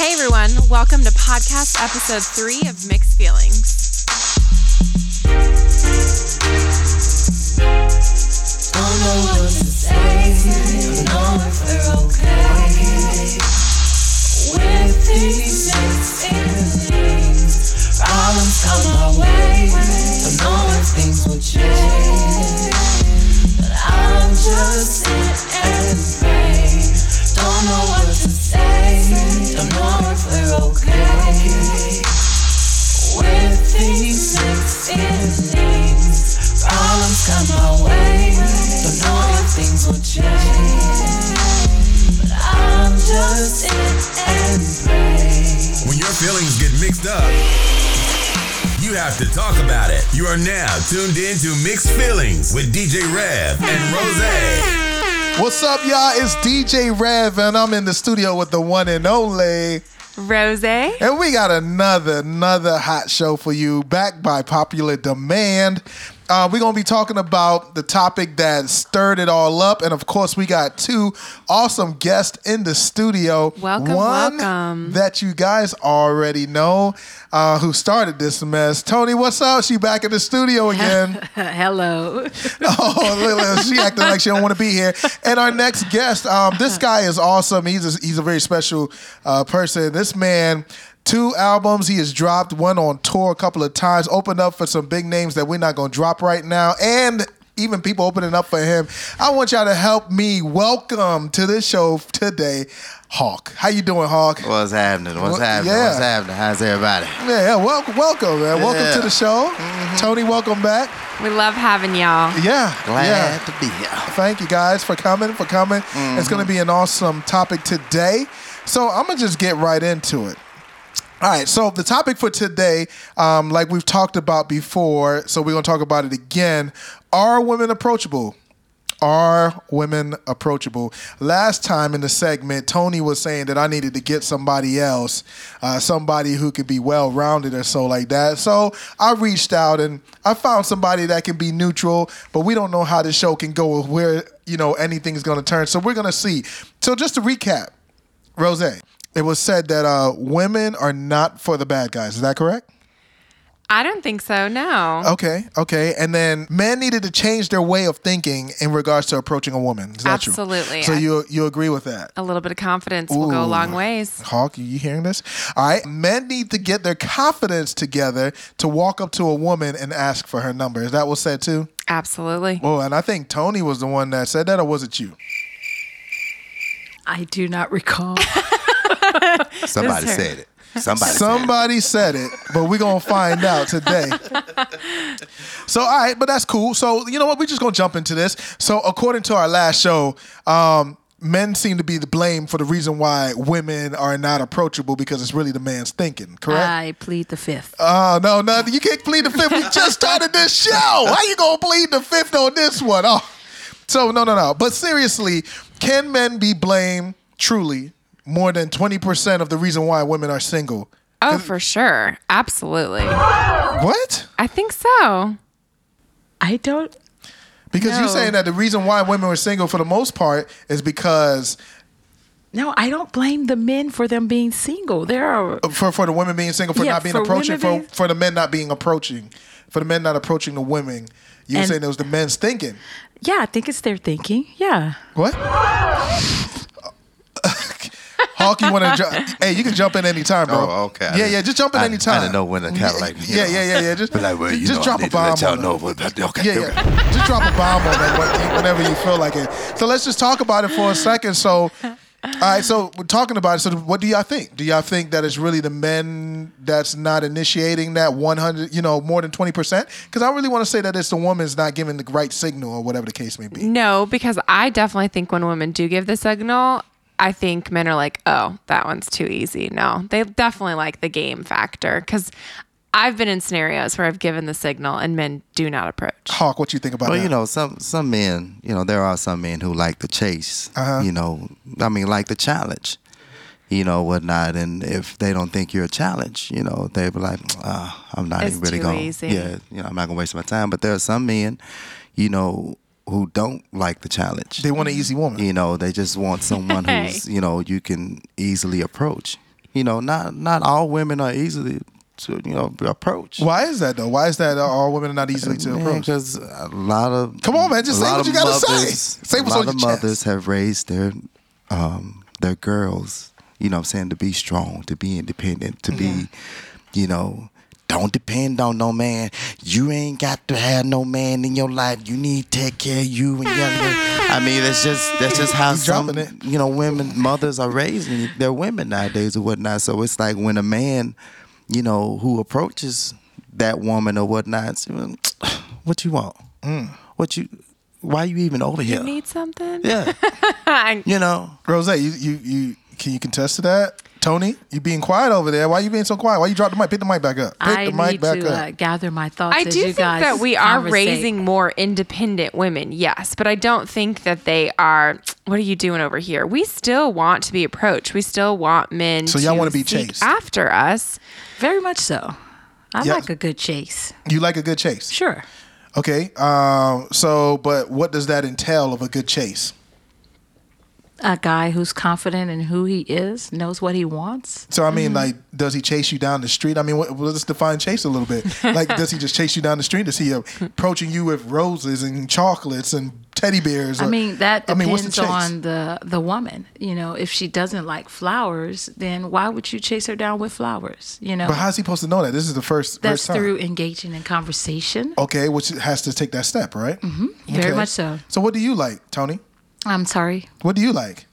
Hey everyone, welcome to podcast episode three of Mixed Feelings. Say. Don't up, you have to talk about it. You are now tuned in to Mixed Feelings with DJ Rev and Rose. What's up, y'all? It's DJ Rev, and I'm in the studio with the one and only. Rose, And we got another, another hot show for you, backed by popular demand. Uh, we're going to be talking about the topic that stirred it all up. And of course, we got two awesome guests in the studio. Welcome, One welcome. that you guys already know uh, who started this mess. Tony, what's up? She back in the studio again. Hello. Oh, look, she acting like she don't want to be here. And our next guest, um, this guy is awesome. He's a, he's a very special uh, person. This man, two albums. He has dropped one on tour a couple of times. Opened up for some big names that we're not going to drop right now, and even people opening up for him. I want y'all to help me welcome to this show today, Hawk. How you doing, Hawk? What's happening? What's Well, happening? yeah. What's happening? How's everybody? Yeah, yeah, welcome, welcome, man. Welcome to the show, mm-hmm. Tony. Welcome back. we love having y'all. Yeah, Glad yeah. to be here. Thank you guys for coming, for coming. It's going to mm-hmm. be an awesome topic today. So I'm going to just get right into it. All right, so the topic for today, um, like we've talked about before, so we're going to talk about it again. Are women approachable? Are women approachable? Last time in the segment, Tony was saying that I needed to get somebody else, uh, somebody who could be well rounded or so like that. So I reached out and I found somebody that can be neutral, but we don't know how the show can go or where you know anything's going to turn. So we're going to see. So just to recap, Rose, it was said that uh, women are not for the bad guys. Is that correct? I don't think so, no. Okay, okay. And then men needed to change their way of thinking in regards to approaching a woman. Is that true? Absolutely. So I- you you agree with that? A little bit of confidence will go a long ways. Hawk, are you hearing this? All right. Men need to get their confidence together to walk up to a woman and ask for her number. Is that what said too? Absolutely. Oh, and I think Tony was the one that said that, or was it you? I do not recall. Somebody her. said it. Somebody. Somebody said it, but we're gonna find out today. So, all right, but that's cool. So, you know what? We're just gonna jump into this. So, according to our last show, um, men seem to be the blame for the reason why women are not approachable because it's really the man's thinking. Correct? I plead the fifth. Oh no, no, you can't plead the fifth. We just started this show. How you gonna plead the fifth on this one? Oh, so no, no, no. But seriously, can men be blamed truly more than twenty percent of the reason why women are single? Oh, for sure. Absolutely. What? I think so. I don't. Because you're saying that the reason why women are single for the most part is because No, I don't blame the men for them being single. There are. Uh, for for the women being single for Yeah, not being for approaching for being- for the men not being approaching for the men not approaching the women. You're And- saying it was the men's thinking. Yeah, I think it's their thinking. Yeah. What? Hawk, you want to jump? Hey, you can jump in anytime, bro. Oh, okay. I Yeah, yeah, just jump in I- anytime. I didn't know when to kinda like, you yeah, know. yeah, yeah, yeah. Just, But like, well, you just know, I drop a need to let bomb y'all on know them. what- okay, Yeah, yeah. just drop a bomb on them when- whenever you feel like it. So let's just talk about it for a second. So, all right. So we're talking about it. So what do y'all think? Do y'all think that it's really the men that's not initiating that 100, you know, more than 20%? Because I really want to say that it's the woman's not giving the right signal or whatever the case may be. No, because I definitely think when women do give the signal, I think men are like, oh, that one's too easy. No, they definitely like the game factor because I've been in scenarios where I've given the signal and men do not approach. Hawk, what you think about Well, that? you know, some some men, you know, there are some men who like the chase. Uh-huh. You know, I mean, like the challenge. You know, whatnot, and if they don't think you're a challenge, you know, they be like, ah, I'm not It's even really going. easy. Yeah, you know, I'm not gonna waste my time. But there are some men, you know, who don't like the challenge. They want an easy woman. You know, they just want someone Hey. who's, you know, you can easily approach. You know, not not all women are easily to you know approach. Why is that though? Why is that all women are not easily to approach? Because a lot of Come on, man, just say what you gotta say. mothers- Say a what's lot on of your mothers chest. have raised their um, their girls, you know, what I'm saying to be strong, to be independent, to be, you know. Don't depend on no man. You ain't got to have no man in your life. You need to take care of you and your. I mean, that's just that's just how You some you know women mothers are raising their women nowadays or whatnot. So it's like when a man, you know, who approaches that woman or whatnot, what you want? Mm. What you? Why you even over here? You need something? yeah, you know. Rose, you, you you can you contest to that? Tony, you being quiet over there. Why are you being so quiet? Why you drop the mic? Pick the mic back up. Pick I the mic need back to up. uh, gather my thoughts. I as do you think guys that we are conversate. raising more independent women, yes, but I don't think that they are. What are you doing over here? We still want to be approached. We still want men. So y'all wanna be chased. after us. Very much so. I Yeah. like a good chase. you like a good chase? Sure. Okay. Um. So, but what does that entail of a good chase? A guy who's confident in who he is, knows what he wants. So I Mm-hmm. mean, like, does he chase you down the street? I mean, what, let's define chase a little bit. Like, does he just chase you down the street? Does he approaching you with roses and chocolates and teddy bears? I mean, that I depends mean, what's the chase? on the the woman. You know, if she doesn't like flowers, then why would you chase her down with flowers? You know, But how's he supposed to know that? This is the first that's first time. through engaging in conversation. Okay, which has to take that step, right? Mm-hmm. Very much so. So, what do you like, Tony? I'm sorry. What do you like?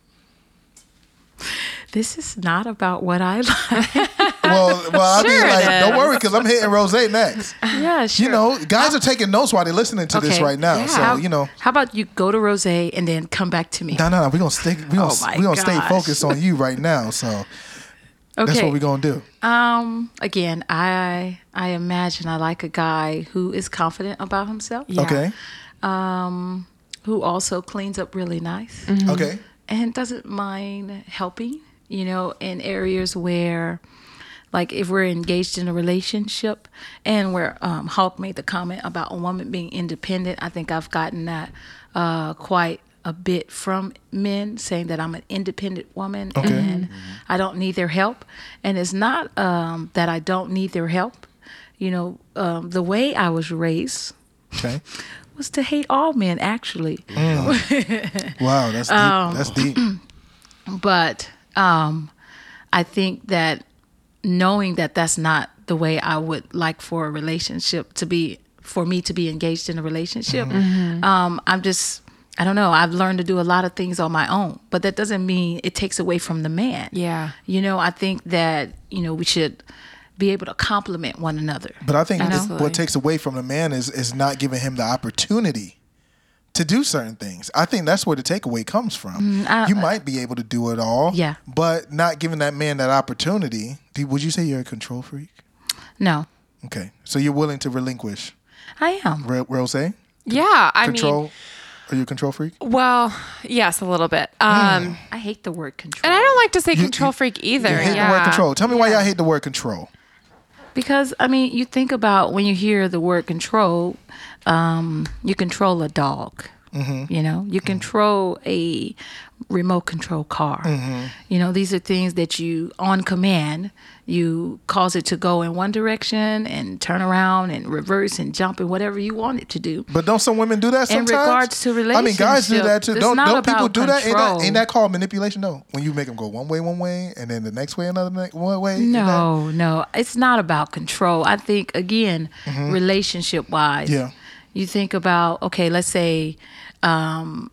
This is not about what I like. Well, well, I mean, Sure it like, don't worry, because I'm hitting Rose next. yeah, sure. You know, guys are taking notes while they're listening to this right now. Yeah. So, how, you know, how about you go to Rose and then come back to me? no, no, no, we're gonna stay, we gonna, Oh my we gonna stay focused on you right now. So okay. that's what we're gonna do. Um. Again, I I imagine I like a guy who is confident about himself. Yeah. Okay, Um. Who also cleans up really nice Mm-hmm. okay, and doesn't mind helping. You know, in areas where. Like if we're engaged in a relationship, and where um, Hawk made the comment about a woman being independent, I think I've gotten that uh, quite a bit from men saying that I'm an independent woman Okay. and I don't need their help. And it's not um, that I don't need their help. You know, um, the way I was raised okay. Was to hate all men, actually. Wow, that's deep. Um, that's deep. But um, I think that knowing that that's not the way I would like for a relationship to be, for me to be engaged in a relationship, um, I'm just, I don't know. I've learned to do a lot of things on my own, but that doesn't mean it takes away from the man. Yeah. You know, I think that, you know, we should be able to complement one another. But I think You know? what takes away from the man is is not giving him the opportunity to do certain things. I think that's where the takeaway comes from. Mm, I- you might be able to do it all, Yeah. but not giving that man that opportunity. Would you say you're a control freak? No, Okay, so you're willing to relinquish, I am. Ro- Rose? Yeah. I Control? mean, Are you a control freak? well, yes, a little bit. Um, I hate the word control. and I don't like to say You- control you- freak either. You hate yeah. the word control. Tell me why y'all hate the word control. Because I mean, you think about when you hear the word control, um, you control a dog. Mm-hmm. You know, you mm-hmm. control a remote control car. Mm-hmm. You know, these are things that you, on command, you cause it to go in one direction and turn around and reverse and jump and whatever you want it to do. But don't some women do that In regards to relationships, I mean, guys do that too. Don't don't people do that? Ain't, that? ain't that called manipulation? No. When you make them go one way, one way, and then the next way, another one way. No, no, it's not about control. I think again, relationship wise, Mm-hmm. Yeah. You think about okay, let's say um,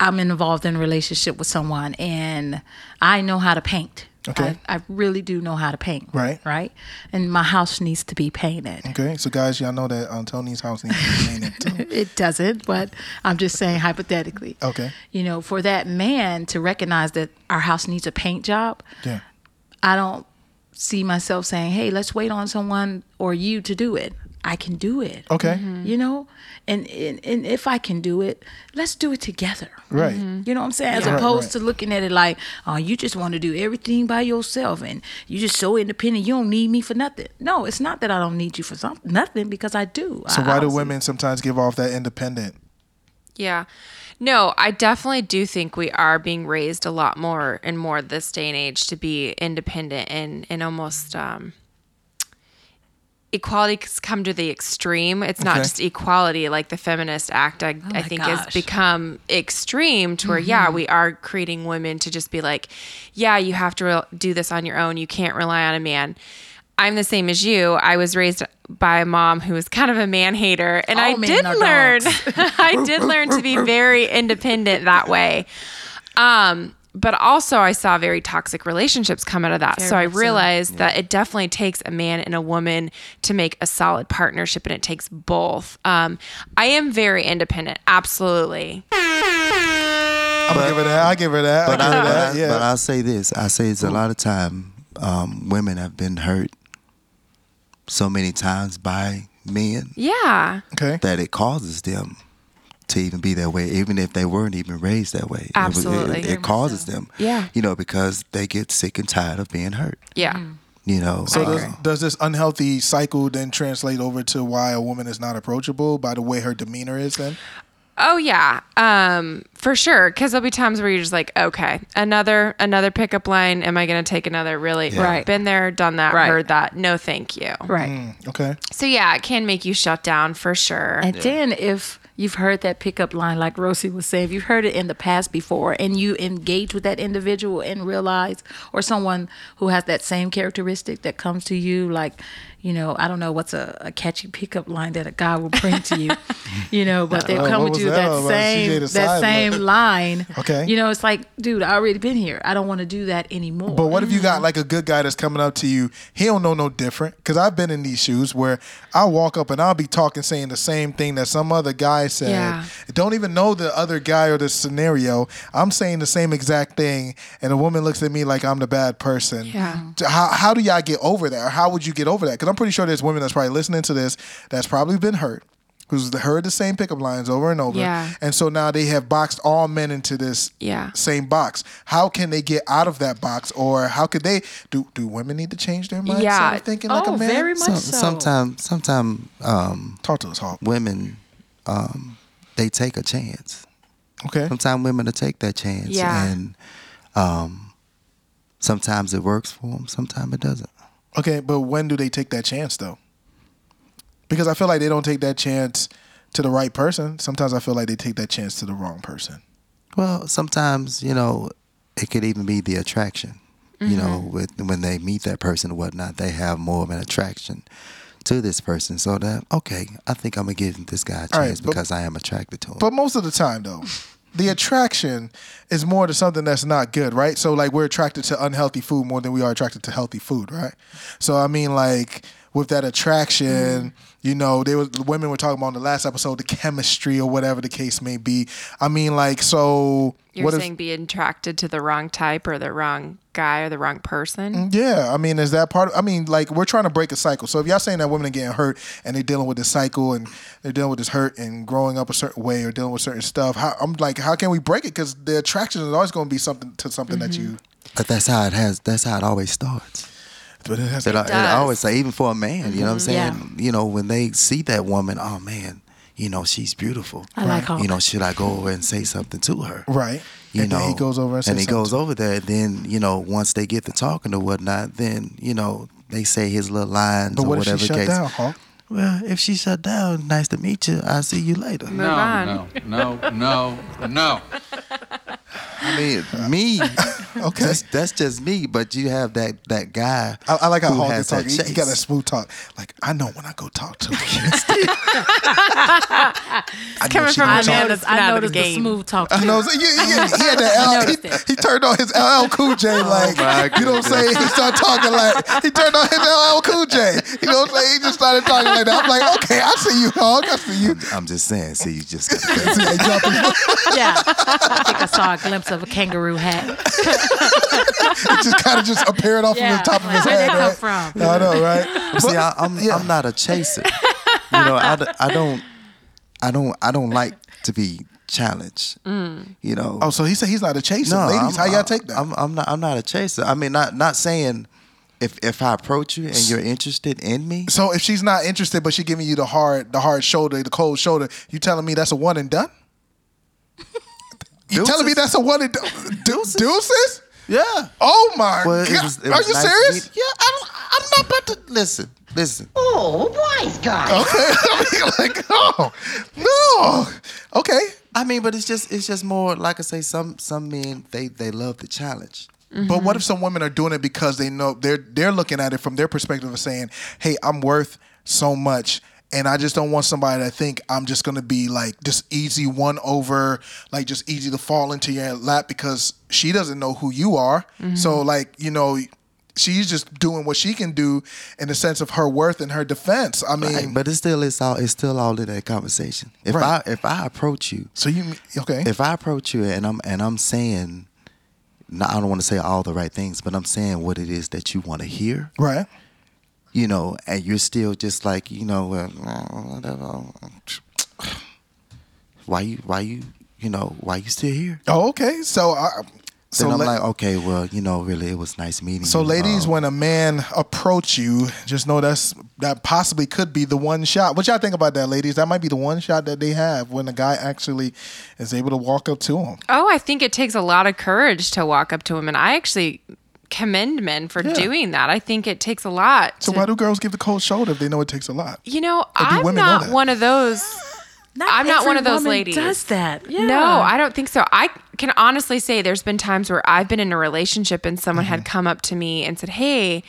I'm involved in a relationship with someone and I know how to paint. Okay. I, I really do know how to paint. Right. Right. And my house needs to be painted. Okay, so guys, y'all know that um, Tony's house needs to be painted. too. It doesn't, but I'm just saying hypothetically. Okay. You know, for that man to recognize that our house needs a paint job, Yeah. I don't see myself saying, "Hey, let's wait on someone or you to do it." I can do it. Okay. You know, and, and and if I can do it, let's do it together. Right. You know what I'm saying? As Right, opposed right. to looking at it like, "Oh, you just want to do everything by yourself, and you're just so independent. You don't need me for nothing." No, it's not that I don't need you for some nothing because I do. So I- why do honestly- women sometimes give off that independent Yeah. No, I definitely do think we are being raised a lot more and more this day and age to be independent and, and almost um, equality's come to the extreme. It's not Okay. just equality like the feminist act I, I my think has become extreme to where yeah, we are creating women to just be like, yeah, you have to re- do this on your own. You can't rely on a man. I'm the same as you. I was raised by a mom who was kind of a man hater, and I All men did learn. I did learn to be very independent that way. Um, but also, I saw very toxic relationships come out of that. so I much so. realized that it definitely takes a man and a woman to make a solid partnership, and it takes both. Um, I am very independent, absolutely. I'm gonna give her that. I give her that. I But give I, her but, that. I, Yeah. but I'll say this. I say it's a lot of time um, women have been hurt so many times by men Yeah, okay. that it causes them to even be that way, even if they weren't even raised that way. It it- Absolutely. It, causes so. them. Yeah. You know, because they get sick and tired of being hurt. yeah. You know. So uh, does, does this unhealthy cycle then translate over to why a woman is not approachable by the way her demeanor is then? Oh yeah, um, for sure. Because there'll be times where you're just like, okay, another another pickup line. Am I going to take another? Really? Right. Been there, done that, Right. heard that. No, thank you. Right. Okay. So yeah, it can make you shut down for sure. And then if you've heard that pickup line, like Rosie was saying, if you've heard it in the past before and you engage with that individual and realize, or someone who has that same characteristic that comes to you, like, you know, I don't know what's a, a catchy pickup line that a guy will bring to you, you know, but they Oh, uh, come with you that that all about? CJ same that same look. line. Okay. You know, it's like, dude, I already been here. I don't want to do that anymore. But what if you got mm-hmm. like a good guy that's coming up to you? He don't know no different. Because I've been in these shoes where I'll walk up and I'll be talking, saying the same thing that some other guy said. Yeah. Don't even know the other guy or the scenario. I'm saying the same exact thing, and a woman looks at me like I'm the bad person. Yeah. How, how do y'all get over that? Or how would you get over that? Because I'm pretty sure there's women that's probably listening to this that's probably been hurt. Who's heard the same pickup lines over and over, Yeah. and so now they have boxed all men into this Yeah. same box. How can they get out of that box, or how could they do? Do women need to change their mindset Yeah. of thinking like Oh, a man? very much some, so. sometimes, sometimes um, Talk to us, Hawk. women, um, they take a chance. Okay. Sometimes women will take that chance, Yeah. and um, sometimes it works for them. Sometimes it doesn't. Okay, but when do they take that chance though? Because I feel like they don't take that chance to the right person. Sometimes I feel like they take that chance to the wrong person. Well, sometimes you know it could even be the attraction. You know, Mm-hmm. with when they meet that person or whatnot, they have more of an attraction to this person. So that okay, I think I'm gonna give this guy a chance All right, but- because I am attracted to him. But most of the time though, the attraction is more to something that's not good, right? So like we're attracted to unhealthy food more than we are attracted to healthy food, right? So I mean like with that attraction, you know, they was women were talking about in the last episode the chemistry or whatever the case may be. I mean like so You're what if- saying be attracted to the wrong type or the wrong guy or the wrong person. Mm, yeah, I mean, is that part? Of, I mean, like we're trying to break a cycle. So if y'all saying that women are getting hurt and they're dealing with this cycle and they're dealing with this hurt and growing up a certain way or dealing with certain stuff, how, I'm like, how can we break it? Because the attraction is always going to be something to something that mm-hmm. you. But that's how it has. That's how it always starts. But it has That I, and I does. always say, even for a man, you know what I'm mm-hmm. saying? Yeah. You know, when they see that woman, oh man, you know, she's beautiful. I like Hawk. You know, should I go over and say something to her? right. You and know, then he goes over and, says and he something. goes over there. Then you know, once they get to talking or whatnot, then you know they say his little lines But or what if whatever she shut case. down, Hawk? Well, if she shut down, nice to meet you. I'll see you later. Move. No, no, no, no, no. I mean, me. Okay. That's, that's just me. But you have that that guy. I, I like how who Hawk has is talking. He, he got chase. that smooth talk. Like I know when I go talk to him. I know coming she from gonna a man that's I out of the noticed the, smooth talk. I too. know. He, he, he had that L. He, he turned on his LL Cool J. Oh, like my you know what I'm saying. He started talking like he turned on his LL Cool J. You know what I'm saying. He just started talking like that. I'm like, okay, I see you, Hawk. I see you. I'm just saying. See, you just. Got See, he dropped his- Yeah. I think I saw a glimpse of a kangaroo hat. it just kind of just appeared off Yeah. of the top of his Where'd head. that come right? from? I know, right? See, I, I'm yeah. I'm not a chaser. You know, I, d- I don't I don't I don't like to be challenged. Mm. You know. Oh, so he said he's not a chaser. Ladies, I'm- how y'all take that? I'm, I'm not. I'm not a chaser. I mean, not not saying if if I approach you and you're interested in me. so if she's not interested, but she giving you the hard, the hard shoulder, the cold shoulder, you telling me that's a one and done? You telling me that's a one? and do- Deuces? Deuces? Yeah. Oh my Well, it god! was- it Are you nice serious? Yeah, I don't, I'm not about to listen. Listen. Oh, wise guy. Okay. I mean, like, oh no. Okay. I mean, but it's just it's just more like I say. Some some men they they love the challenge. But what if some women are doing it because they know they're they're looking at it from their perspective of saying, "Hey, I'm worth so much." And I just don't want somebody to think I'm just gonna be like just easy one over, like just easy to fall into your lap because she doesn't know who you are. Mm-hmm. So like you know, she's just doing what she can do in the sense of her worth and her defense. I mean, Right, but it's still it's all it's still all in that conversation. If Right. I if I approach you, so you okay? if I approach you and I'm and I'm saying, no, I don't want to say all the right things, but I'm saying what it is that you want to hear, right. You know, and you're still just like you know, uh, whatever. Why you why you you know why you still here? Oh, okay. So I. So then I'm la- like, okay, well, you know, really, it was nice meeting you. So, you. ladies, Um, when a man approach you, just know that's that possibly could be the one shot. What y'all think about that, ladies? That might be the one shot that they have when a guy actually is able to walk up to them. Oh, I think it takes a lot of courage to walk up to women. I actually commend men for Yeah. doing that. I think it takes a lot. So to- why do girls give the cold shoulder if they know it takes a lot? you know, do I'm women know not that? one of those. I'm not one of those woman ladies. Does that? Yeah. No, I don't think so. I can honestly say there's been times where I've been in a relationship and someone Mm-hmm. had come up to me and said, "Hey,"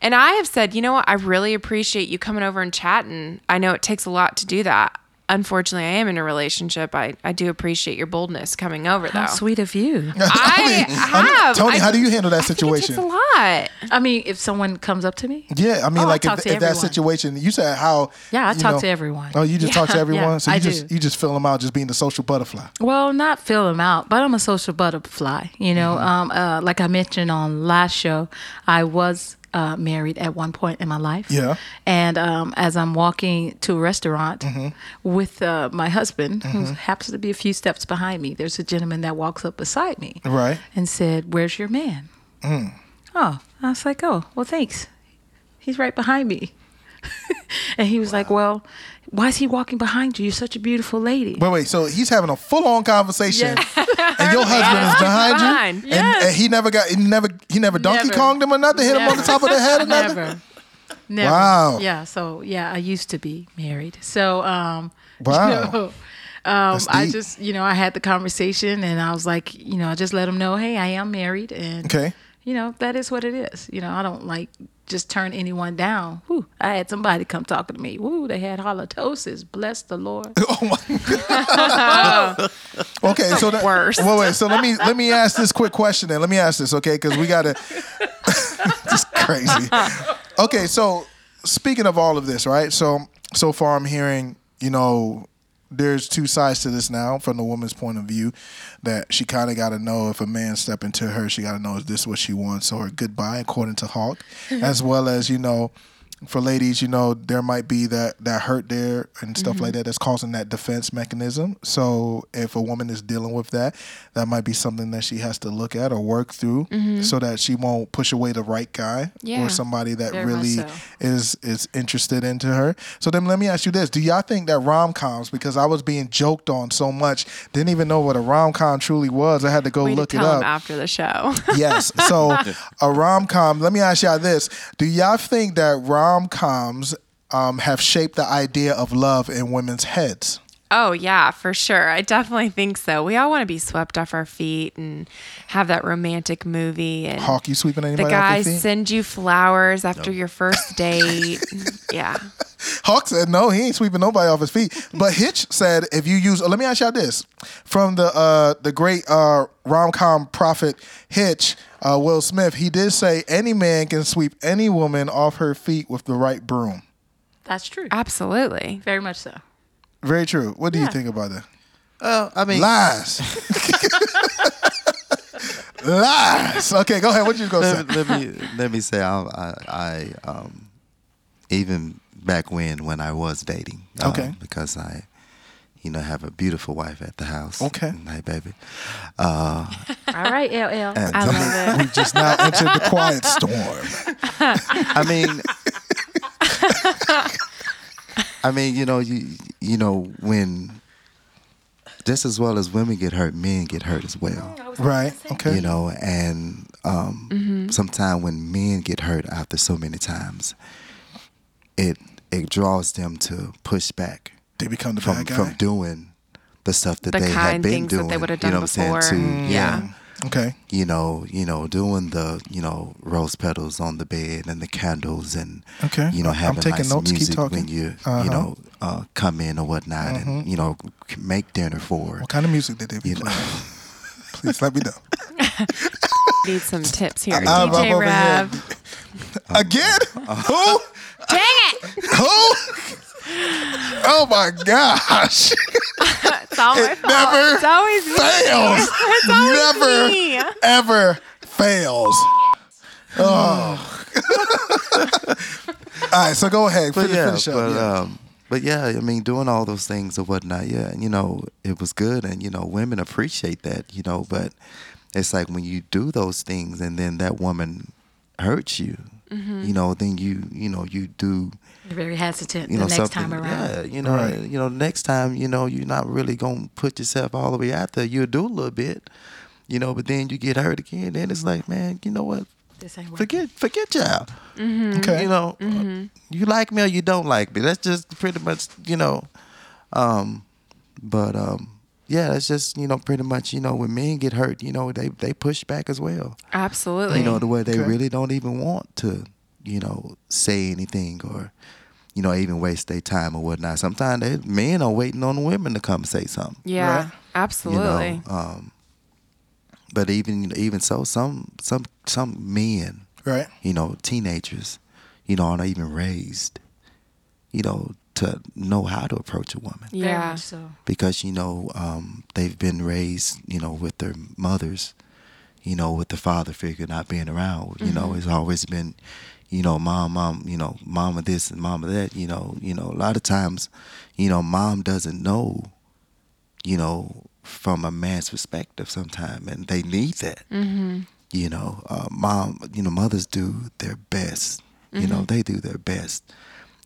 and I have said, "You know what? I really appreciate you coming over and chatting. I know it takes a lot to do that. Unfortunately, I am in a relationship. I, I do appreciate your boldness coming over, How though. sweet of you. I have. Tony, I- how do you handle that I think it situation? takes a lot. I mean, if someone comes up to me, Yeah, I mean, Oh, I like talk if, to if that situation, you said how? Yeah, I talk know- to everyone. Oh, you just talk to everyone. yeah, so you I just do. you just fill them out, just being the social butterfly. Well, not fill them out, but I'm a social butterfly. You know, Mm-hmm. um, uh, like I mentioned on last show, I was uh, married at one point in my life. Yeah. And um, as I'm walking to a restaurant Mm-hmm. with uh, my husband, who happens to be a few steps behind me, there's a gentleman that walks up beside me Right. and said, "Where's your man?" Mm. Oh, I was like, "Oh, well, thanks. He's right behind me." and he was like, "Well, why is he walking behind you? You're such a beautiful lady." Wait, wait. So he's having a full on conversation, Yes. and your husband is behind you, Behind. and, Yes. and he never got, he never, he never donkey Never. konged him or nothing, hit him on the top of the head or nothing. Never. Never. Wow. Yeah. So yeah, I used to be married. So um, Wow. you know, um, I just you know I had the conversation and I was like you know I just let him know hey I am married and Okay. you know that is what it is. You know I don't like just turn anyone down. Whew, I had somebody come talking to me. Woo, they had halitosis. Bless the Lord. Oh my. okay, so that, worst. Wait, wait. So let me let me ask this quick question. Then let me ask this, okay? Because we gotta. just crazy. Okay, so speaking of all of this, right? So so far, I'm hearing you know. There's two sides to this now from the woman's point of view that she kind of got to know if a man step into her, she got to know is this what she wants or goodbye, according to Hawk, as well as, you know, for ladies, you know, there might be that that hurt there and stuff like mm-hmm. that that's causing that defense mechanism. So if a woman is dealing with that, that might be something that she has to look at or work through, mm-hmm. so that she won't push away the right guy Yeah. or somebody that really so. is is interested into her. So then let me ask you this: Do y'all think that rom coms? Because I was being joked on so much, didn't even know what a rom com truly was. I had to go We look it tell up. after the show. Yes. So a rom com. Let me ask y'all this: Do y'all think that rom coms um, have shaped the idea of love in women's heads? Oh yeah, for sure. I definitely think so. We all want to be swept off our feet and have that romantic movie and Hawk, you sweeping the anybody off guys send you flowers after your first date. yeah. Hawk said no, he ain't sweeping nobody off his feet. But Hitch said if you use, oh, let me ask y'all this: from the uh, the great uh, rom com prophet Hitch, uh, Will Smith, he did say any man can sweep any woman off her feet with the right broom. That's true. Absolutely. Very much so. Very true. What do you think about that? Uh, I mean, Lies. Lies. Okay, go ahead. What you gonna say? let, let me let me say I, I, I um, even back when when I was dating, uh, Okay. because I, you know, have a beautiful wife at the house. Okay. hey baby. Uh, All right, LL. and- I love it. We just now entered the quiet storm. I mean, I mean, you know, you you know when just as well as women get hurt, men get hurt as well. Right. Okay. You know, and um, Mm-hmm. sometimes when men get hurt after so many times, it it draws them to push back They become the from bad guy. from doing the stuff that The they kind had been things that doing. they would have done you done know what I'm saying? To, Yeah. okay. you know, you know, doing the, you know, rose petals on the bed and the candles and, Okay. you know, I'm having taking nice notes. Keep music talking. when you, Uh-huh. Mm-hmm. you know, uh, come in or whatnot and, you know, make dinner for, What kind of music did they be playing? Please let me know. Need some tips here. I'm- I'm DJ over here. Rev. Again? Uh, Who? Dang it! Who? Oh my gosh. It's all my It fault. never it's always me. fails. It's always Never, me. ever fails. Oh. all right, so go ahead. But Finish, yeah, finish up. but, yeah. um, but yeah, I mean, doing all those things or whatnot, yeah, and you know, it was good, and you know, women appreciate that, you know. But it's like when you do those things, and then that woman hurts you, Mm-hmm. you know, then you, you know, you do, You're very hesitant you know, the next time around. yeah, you know, Right. you know, next time, you know, you're not really gonna put yourself all the way out there. You'll do a little bit, you know, but then you get hurt again. Then it's like, man, you know what? This ain't working. Forget, forget y'all. okay. You know, uh, you like me or you don't like me. That's just pretty much, you know. Um, but um, yeah, that's just you know pretty much you know when men get hurt, you know they they push back as well. Absolutely. You know the way they Okay. really don't even want to, you know, say anything or, you know, even waste their time or whatnot. Sometimes they men are waiting on women to come say something. yeah, Right. You know, um, but even even so, some some some men right. you know, teenagers, you know, aren't even raised, you know, to know how to approach a woman yeah. so. because you know um, they've been raised, you know, with their mothers, you know, with the father figure not being around. You know, it's always been, you know, mom, mom, you know, mama this and mama that. You know, you know, a lot of times, you know, mom doesn't know, you know, from a man's perspective sometimes, and they need that you know, uh, mom, you know, mothers do their best. You know, they do their best.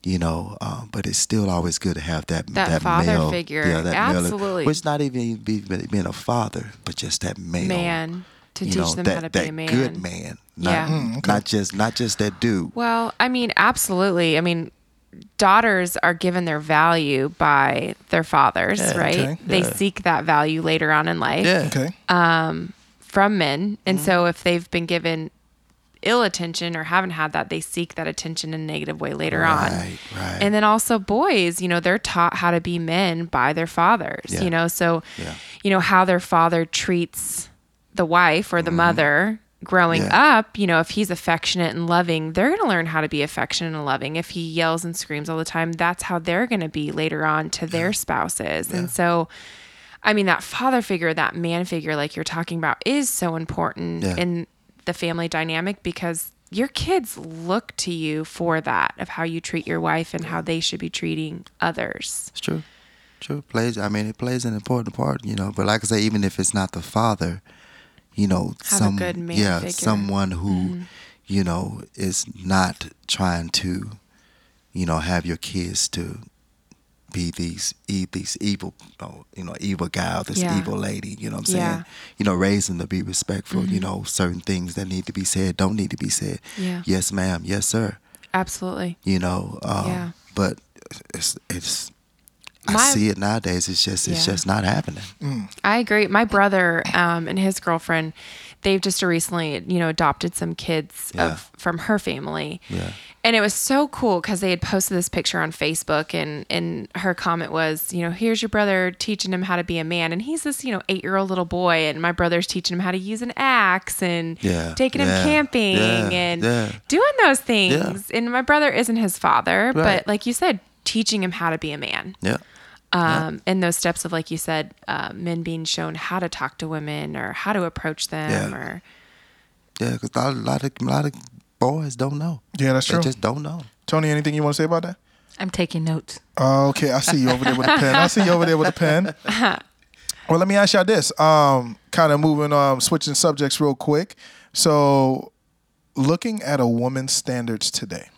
You know, um, but it's still always good to have that That father male, figure. Yeah, that male, Absolutely. which not even be, being a father, but just that male Man, to you teach know, them that, how to be a man. good man. Not, Yeah. Mm, not just not just that dude. Well, I mean, absolutely. I mean, daughters are given their value by their fathers, Yeah, right? okay. They Yeah. seek that value later on in life Yeah. Okay. from men. And Mm-hmm. so if they've been given ill attention or haven't had that, they seek that attention in a negative way later on. Right, right. And then also boys, you know, they're taught how to be men by their fathers, Yeah. you know, so Yeah. you know how their father treats the wife or the mother growing Mm-hmm. Yeah. up, you know, if he's affectionate and loving, they're going to learn how to be affectionate and loving. If he yells and screams all the time, that's how they're going to be later on to their spouses. And so I mean that father figure, that man figure like you're talking about is so important Yeah. in the family dynamic because your kids look to you for that of how you treat your wife and how they should be treating others. It's true. True. Plays I mean it plays an important part, you know. But like I say, even if it's not the father, you know, Have some yeah, figure. someone who, Mm-hmm. you know, is not trying to, you know, have your kids to be these e- these evil oh, you know, evil guy or this Yeah. evil lady, you know what I'm Yeah. saying? You know, raise them to be respectful, you Mm-hmm. know, certain things that need to be said don't need to be said. Yeah. Yes, ma'am, yes, sir. Absolutely. You know, um, Yeah. but it's it's I My- see it nowadays. It's just it's Yeah. just not happening. I agree. My brother um, and his girlfriend, they've just recently, you know, adopted some kids Yeah. of from her family. Yeah. And it was so cool because they had posted this picture on Facebook, and and her comment was, you know, here's your brother teaching him how to be a man, and he's this, you know, eight year old little boy, and my brother's teaching him how to use an axe and Yeah, taking yeah, him camping yeah, and yeah. doing those things. And my brother isn't his father, but like you said, teaching him how to be a man Yeah. Um, and those steps of like you said uh, men being shown how to talk to women or how to approach them Yeah. or Yeah, because a lot of a lot of boys don't know. Yeah, that's They true. just don't know. Tony, anything you want to say about that? I'm taking notes. Oh, okay, I see you over there with a pen. I see you over there with a pen. Well, let me ask y'all this. Um, kind of moving, um, switching subjects real quick. So, looking at a woman's standards today,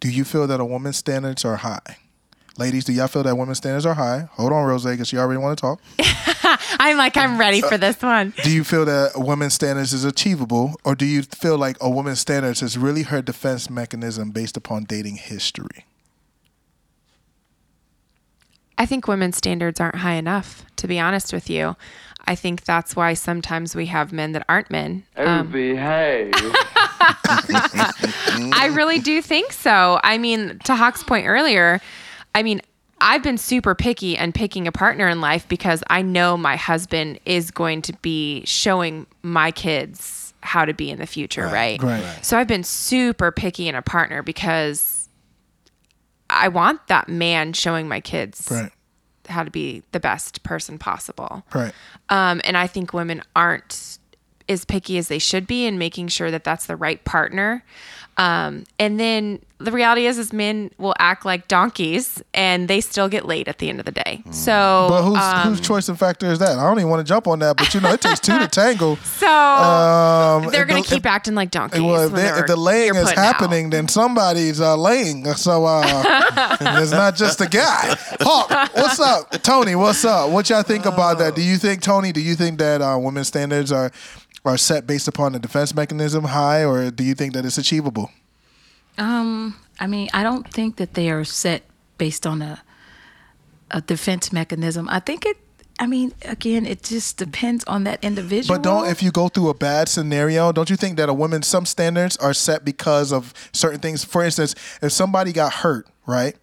do you feel that a woman's standards are high? Ladies, do y'all feel that women's standards are high? Hold on, Rose, because you already want to talk. I'm like, I'm ready for this one. Do you feel that a woman's standards is achievable, or do you feel like a woman's standards is really her defense mechanism based upon dating history? I think women's standards aren't high enough, to be honest with you. I think that's why sometimes we have men that aren't men. Um, behave. I really do think so. I mean, to Hawk's point earlier, I mean, I've been super picky and picking a partner in life because I know my husband is going to be showing my kids how to be in the future, right? right. Right. So I've been super picky in a partner because I want that man showing my kids Right. how to be the best person possible. Right. Um, and I think women aren't as picky as they should be in making sure that that's the right partner. Um, and then the reality is, is men will act like donkeys and they still get laid at the end of the day. So, But whose um, whose choice and factor is that? I don't even want to jump on that, but you know, it takes two to tangle. so Um, they're if going the- to keep acting like donkeys. Well, if, they- if the laying is putting out. happening, then somebody's uh, laying. So uh, it's not just a guy. Hawk, what's up? Tony, what's up? What y'all think about that? Do you think, Tony, do you think that uh, women's standards are are set based upon the defense mechanism high, or do you think that it's achievable? Um, I mean, I don't think that they are set based on a a defense mechanism. I think it. I mean, again, it just depends on that individual. But don't if you go through a bad scenario, don't you think that a woman some standards are set because of certain things? For instance, if somebody got hurt, right?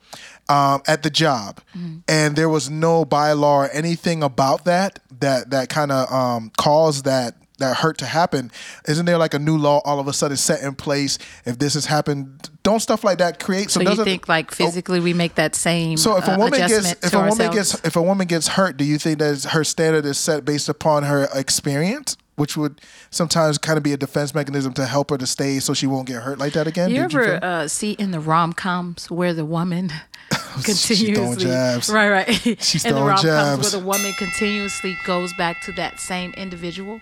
Um, at the job, and there was no bylaw or anything about that that that kind of um, caused that that hurt to happen. Isn't there like a new law all of a sudden set in place if this has happened? Don't stuff like that create? so you think like physically we make that same so if a uh, woman gets if a woman gets if a woman gets hurt, do you think that her standard is set based upon her experience, which would sometimes kind of be a defense mechanism to help her to stay so she won't get hurt like that again? You Did ever feel- uh, see in the rom coms where the woman continuously right right She's in the rom coms jabs. where the woman continuously goes back to that same individual.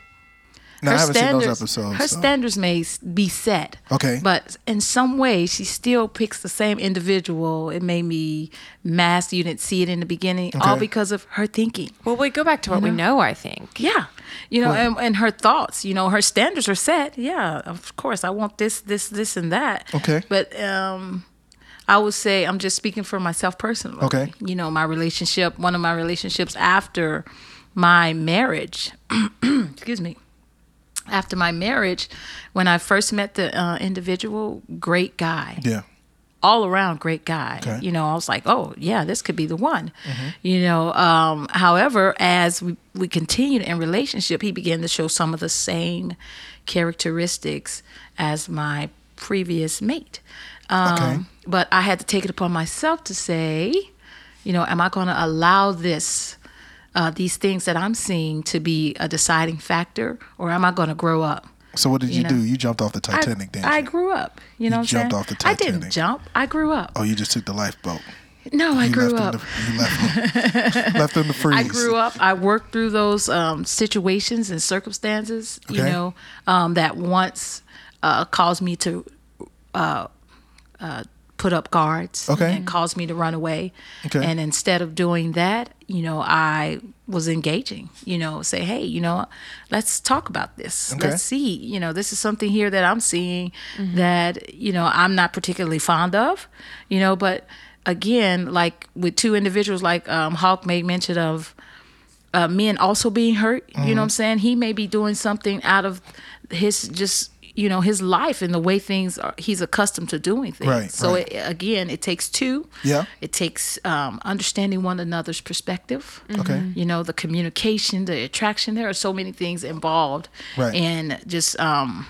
No, I haven't seen those episodes. Her so. standards may be set. Okay. But in some way, she still picks the same individual. It may be masked. You didn't see it in the beginning, all because of her thinking. Well, we go back to what we know, I think. Yeah. You know, and, and her thoughts, you know, her standards are set. Yeah, of course, I want this, this, this, and that. Okay. But um, I would say I'm just speaking for myself personally. Okay. You know, my relationship, one of my relationships after my marriage, excuse me, after my marriage, when I first met the uh, individual, great guy yeah. all around great guy. Okay. You know, I was like, oh yeah, this could be the one. You know, um, however, as we we continued in relationship, he began to show some of the same characteristics as my previous mate. Um, Okay. But I had to take it upon myself to say, you know, am I going to allow this? Uh, these things that I'm seeing to be a deciding factor, or am I going to grow up? So what did you, You know. do? You jumped off the I, Titanic, didn't I grew up. You know, what I'm jumped off the Titanic. I didn't jump. I grew up. Oh, you just took the lifeboat. No, I grew up. Them to, you left them, left them to freeze. I grew up. I worked through those um, situations and circumstances, you know, um, that once uh, caused me to uh, uh, put up guards Okay. and caused me to run away. Okay. And instead of doing that, you know, I was engaging, you know, say, hey, you know, let's talk about this. Okay. Let's see, you know, this is something here that I'm seeing that, you know, I'm not particularly fond of, you know, but again, like with two individuals, like um, Hawk made mention of, uh, men also being hurt. You Mm-hmm. know what I'm saying? He may be doing something out of his just you know his life and the way things are. He's accustomed to doing things. Right, so right. It, again, it takes two. Yeah. It takes um, understanding one another's perspective. Okay. You know the communication, the attraction. There are so many things involved Right. in just. Um,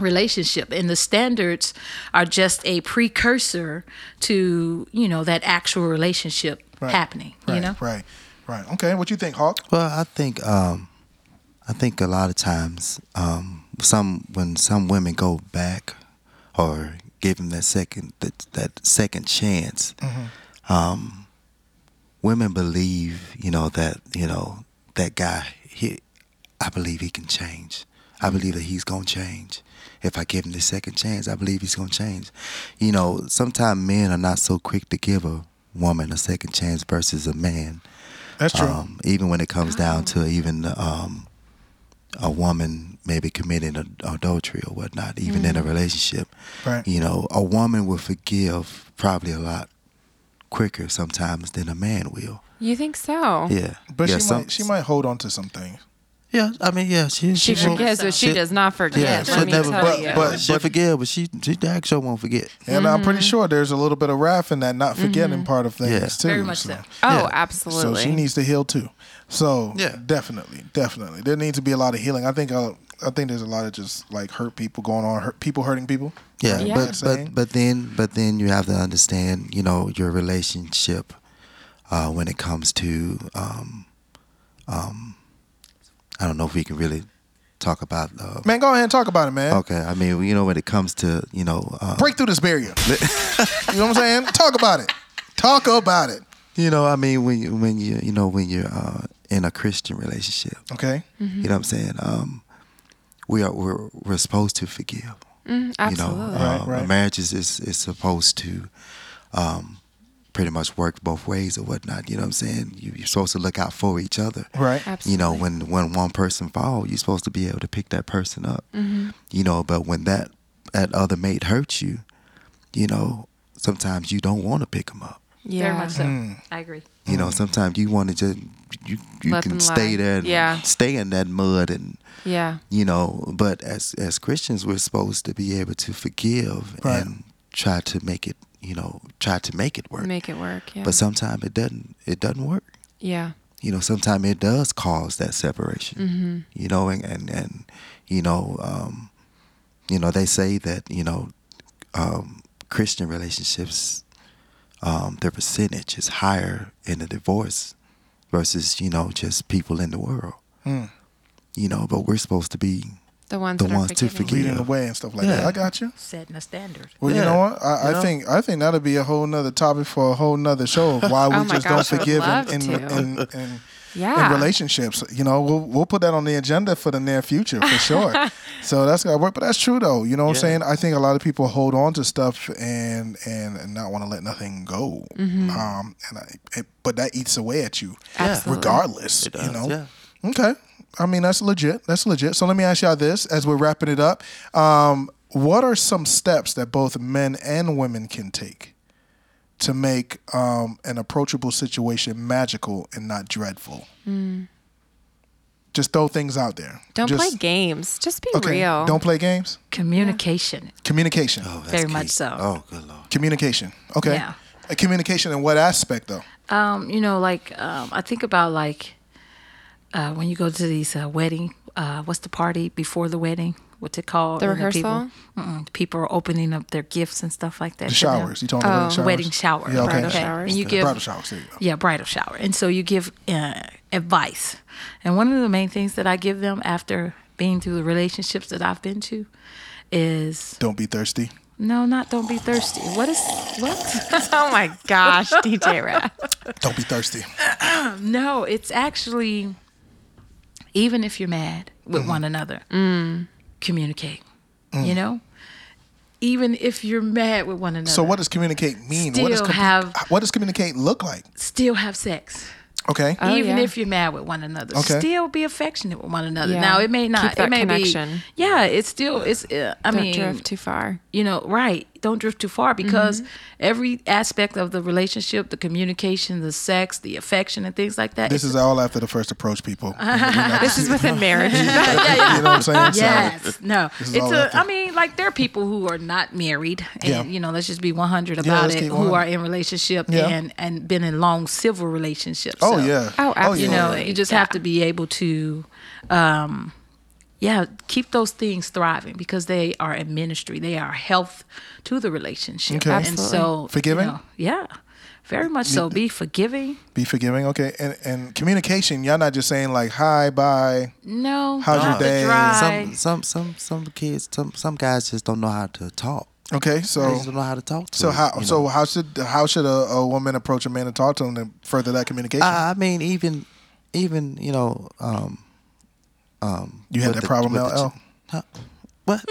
relationship and the standards are just a precursor to you know that actual relationship Right. happening Right, you know Right. Right. Okay. What you think, Hawk? Well, I think um, I think a lot of times um, some when some women go back or give them that second that that second chance, um, women believe you know that you know that guy. He, I believe he can change. I believe that he's gonna change. If I give him the second chance, I believe he's gonna change. You know, sometimes men are not so quick to give a woman a second chance versus a man. That's true. Um, even when it comes down to even um, a woman maybe committing adultery or whatnot, even in a relationship, Right. you know, a woman will forgive probably a lot quicker sometimes than a man will. You think so? Yeah, but yeah, she some- might she might hold on to some things. Yeah, I mean, yeah, she She will- forgives, but she she- does not forget. Yeah, let she'll never. tell but- you. but- she'll forgive, but she she damn sure won't forget. And I'm Mm-hmm. pretty sure there's a little bit of wrath in that not forgetting part of things Yeah. too. Very much so. so. oh, yeah. absolutely. So she needs to heal too. So Yeah. definitely, definitely, there needs to be a lot of healing. I think uh, I think there's a lot of just like hurt people going on, hurt, people hurting people. Yeah, Yeah. but but but then but then you have to understand, you know, your relationship uh, when it comes to um, um, I don't know if we can really talk about. Uh, Man, go ahead and talk about it, man. okay, I mean, you know, when it comes to you know, uh, Break through this barrier. you know what I'm saying? Talk about it. Talk about it. you know, I mean, when you when you you know when you're uh, in a Christian relationship, Okay. you know what I'm saying. Um, we are we're we're supposed to forgive. Mm, absolutely. You know, Right, um, right. a marriage is, is is supposed to um, pretty much work both ways or whatnot. You know what I'm saying? You, you're supposed to look out for each other. Right. absolutely. You know, when when one person falls, you're supposed to be able to pick that person up. You know, but when that that other mate hurts you, you know, sometimes you don't want to pick them up. yeah. Very much so. Mm. I agree. You know, sometimes you want to just you you Let can stay lie. there, and Yeah. stay in that mud and Yeah. you know but as as christians we're supposed to be able to forgive Right. and try to make it you know try to make it work Make it work. Yeah. but sometimes it doesn't it doesn't work yeah. you know sometimes it does cause that separation Mm-hmm. you know and and, and you know um you know they say that you know um christian relationships um their percentage is higher in the divorce versus you know just people in the world Mm. you know but we're supposed to be The ones The that are ones to forgiving. forgive. Leading the way and stuff like Yeah. that. I got you. Setting a standard. Well, you know what? I, You I think I think that'll be a whole nother topic for a whole nother show of why we Oh just gosh, don't would forgive love in, in, to. In, in, Yeah. in relationships. You know, we'll we'll put that on the agenda for the near future for sure. so that's gotta work. But that's true though. You know what I'm saying? I think a lot of people hold on to stuff and and, and not want to let nothing go. Um, and I, it, but that eats away at you, Absolutely. regardless. It you know. yeah. Okay. I mean, that's legit. That's legit. So let me ask y'all this as we're wrapping it up. Um, what are some steps that both men and women can take to make um, an approachable situation magical and not dreadful? Just throw things out there. Don't Just- play games. Just be Okay. real. Don't play games. Communication. Communication. Oh, that's Very key. much so. Oh, good lord. Communication. Okay. Yeah. Uh, communication in what aspect though? Um, you know, like um, I think about like uh, when you go to these uh, wedding. Uh, what's the party before the wedding? What's it called? The People, rehearsal? mm-mm, people are opening up their gifts and stuff like that. The to them. showers. You talking about Oh. the Wedding shower. Yeah, okay. Bridal Okay. showers. And you give Bridal showers. You yeah, bridal shower. And so you give uh, advice. And one of the main things that I give them after being through the relationships that I've been to is Don't be thirsty. no, not don't be thirsty. What is what? oh my gosh, DJ Rev. Don't be thirsty. no, it's actually even if you're mad with Mm-hmm. one another, communicate. Mm. You know, even if you're mad with one another. So what does communicate mean? what does Still have- what does communicate look like? still have sex. Okay. Oh, even yeah. if you're mad with one another, Okay. still be affectionate with one another. Yeah. Now it may not, Keep that it may connection. be, yeah, it's still, it's. Uh, I Don't mean, drift too far. you know, right? Don't drift too far because Mm-hmm. every aspect of the relationship, the communication, the sex, the affection, and things like that. This is all after the first approach, people. This is within marriage. you know what I'm saying? So, Yes, no. This is It's all a. after. I mean, like there are people who are not married, and Yeah. you know, let's just be one hundred about let's it. keep Who are in relationship Yeah. and and been in long civil relationships. oh So, yeah. Oh, yeah. You know, you just Yeah. have to be able to, um, yeah, keep those things thriving because they are a ministry. They are health to the relationship, Okay. and Absolutely. so you Forgiving? know, yeah, very much so. Be forgiving. Be forgiving. Okay. And and communication. Y'all not just saying like hi, bye. No, How's your day? Some some some some kids some some guys just don't know how to talk. Okay. They So just don't know how to talk to. so how you so know. how should how should a, a woman approach a man to talk to him to further that communication? I, I mean, even even you know, um, um, You had that the- problem, with the LL? Huh? What?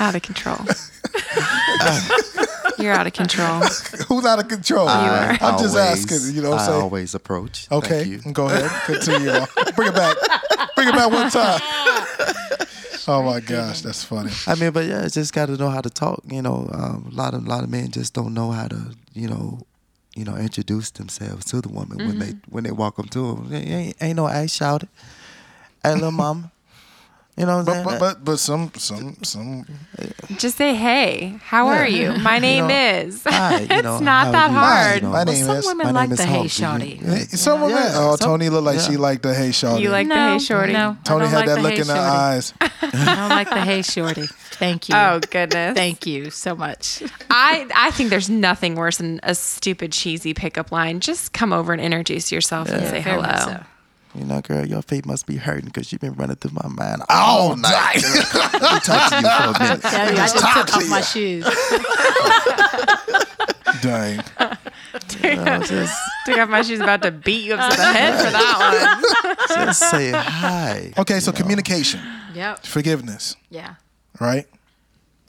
Out of control. You're out of control. Who's out of control? I I'm just asking. You know what I I'm saying? always approach. Okay, Thank you. go ahead. Continue. on. Bring it back. Bring it back one time. Oh my gosh, that's funny. I mean, but yeah, just got to know how to talk. You know, um, a lot of a lot of men just don't know how to, you know, you know, introduce themselves to the woman when they mm-hmm. when they walk up to them. Ain't, ain't no ass shouted. Hey, little mama. You know But but but, but some some some Just say, hey, how are you? My name know, is. Hi, you it's not that you- hard. you know, My Well, name some is- women my like name the is hey Hope. shawty. You- eh, some women. Yeah, oh, some- Tony looked like she liked the hey shorty. You like the hey shorty? no. I Tony don't had like that the look hey in her shorty. eyes. I don't like the hey shorty. Thank you. Oh goodness. Thank you so much. I I think there's nothing worse than a stupid cheesy pickup line. Just come over and introduce yourself and say Very much hello. So. You know, girl, your feet must be hurting because you've been running through my mind all night. Let me talk to you for a minute. Tell you, I just took off my shoes. Dang. You know, just, Took off my shoes, about to beat you upside the head for that one. just say hi. Okay, so communication, Yep. forgiveness, Yeah. right?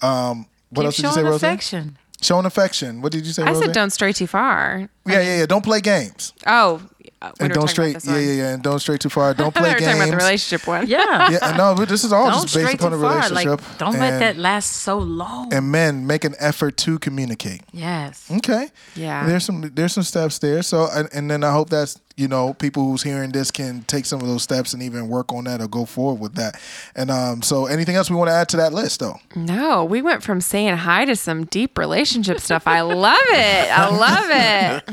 Um, what Keep else did you say, showing Rose? affection. Showing affection. What did you say, I Rose? said don't stray too far. Yeah, yeah, yeah. Don't play games. Oh, we Uh, and don't stray. Yeah, yeah, yeah. And don't stray too far. Don't play we were talking about the games. relationship one. Yeah. Yeah, no, but this is all Don't just based stray upon a relationship. Like, don't let that last so long. And men make an effort to communicate. yes. Okay. Yeah. There's some there's some steps there. So and, and then I hope that's you know people who's hearing this can take some of those steps and even work on that or go forward with that. And um, so anything else we want to add to that list though? No, we went from saying hi to some deep relationship stuff. I love it. I love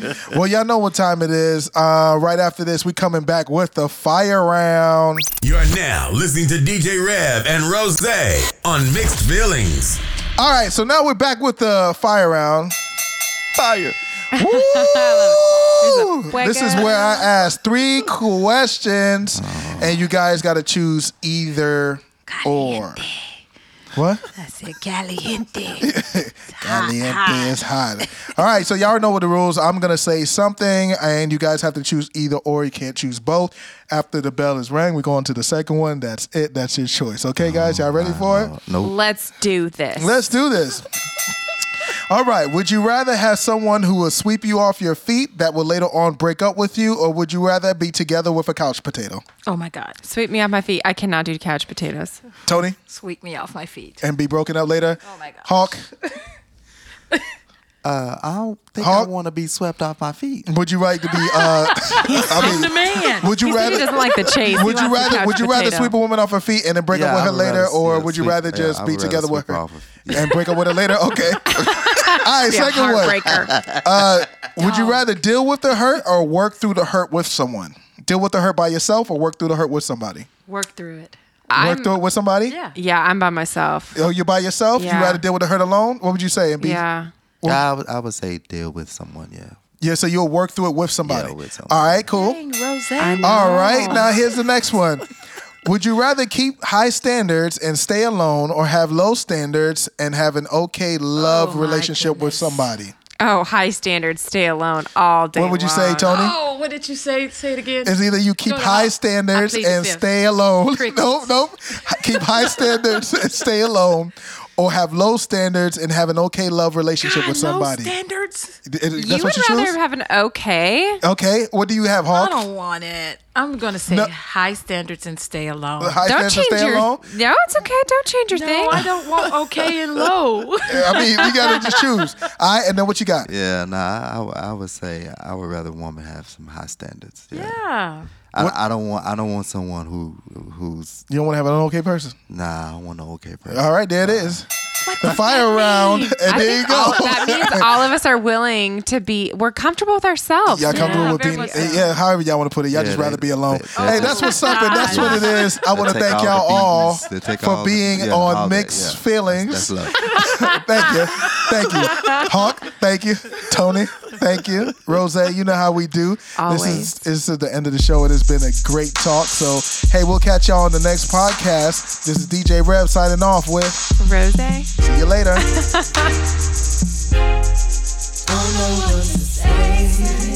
it. well, y'all know what time it is. Uh, right after this, we coming back with the fire round. You are now listening to DJ Rev and Rose on Mixed Feelings. All right, so now we're back with the fire round. Fire. Woo! This is where I ask three questions, oh. and you guys got to choose either or. What? I said caliente. Caliente is hot. All right, so y'all know what the rules. I'm gonna say something, and you guys have to choose either or. You can't choose both. After the bell is rang, we go on to the second one. That's it. That's your choice. Okay, guys, y'all ready oh, for it? Nope. Let's do this. Let's do this. All right. Would you rather have someone who will sweep you off your feet that will later on break up with you, or would you rather be together with a couch potato? Oh my God. Sweep me off my feet. I cannot do couch potatoes. Tony? Sweep me off my feet. And be broken up later? Oh my God. Hawk? Uh, I don't think Hawk? I want to be swept off my feet. Would you like to be, uh, I the mean, man. would you He said he rather. doesn't like the chase. Would you rather would you rather sweep a woman off her feet and then break up with her later, rather- or yeah, would you sweep- rather just I be rather together with her her off her feet. and break up with her later? Okay. All right, Be a second one. heartbreaker. Uh, would you rather deal with the hurt or work through the hurt with someone? Deal with the hurt by yourself or work through the hurt with somebody? Work through it. Work I'm- through it with somebody? Yeah. Yeah, I'm by myself. Oh, you're by yourself? You Yeah. rather deal with the hurt alone? What would you say? And be, Yeah. I would, I would say deal with someone. Yeah. Yeah, so you'll work through it with somebody. Yeah, with somebody. All right, cool. Dang, Rose. All right, now here's the next one. Would you rather keep high standards and stay alone or have low standards and have an okay love Oh, relationship with somebody? Oh, high standards. Stay alone all day. What would you say. Tony? Oh, what did you say? Say it again. It's either you keep Go high standards and stay alone. Crickets. nope, nope. Keep high standards and stay alone, or have low standards and have an okay love relationship with somebody. No standards. It- it- You That's would what you rather choose. have an okay. okay, what do you have, Hawk? I don't want it. I'm gonna say No. high standards and stay alone. High Don't standards change stay your. alone. No, it's okay. Don't change your no, thing. I don't want okay and low. I mean, you gotta just choose. All right, and then what you got? Yeah, nah, I, I would- I would say I would rather a woman have some high standards. Yeah. yeah. I, I don't want I don't want someone who who's You don't want to have an okay person. nah. I want an okay person. All right, there it is. The fire round, and I there you think go. all, that means all of us are willing to be. We're comfortable with ourselves. Y'all comfortable Yeah, with being, much so. yeah, however y'all want to put it. Y'all Yeah, just they- rather be alone. they- hey, they- that's what's up, and that's what it is. I want to thank all y'all the all beatings. They take for all the- being yeah, all on that, Mixed yeah. Feelings. That's love. thank you. Thank you. Hawk, thank you. Tony, thank you. Rose, you know how we do. This is this is the end of the show. It has been a great talk. So hey, we'll catch y'all on the next podcast. This is DJ Rev signing off with Rose. see you later.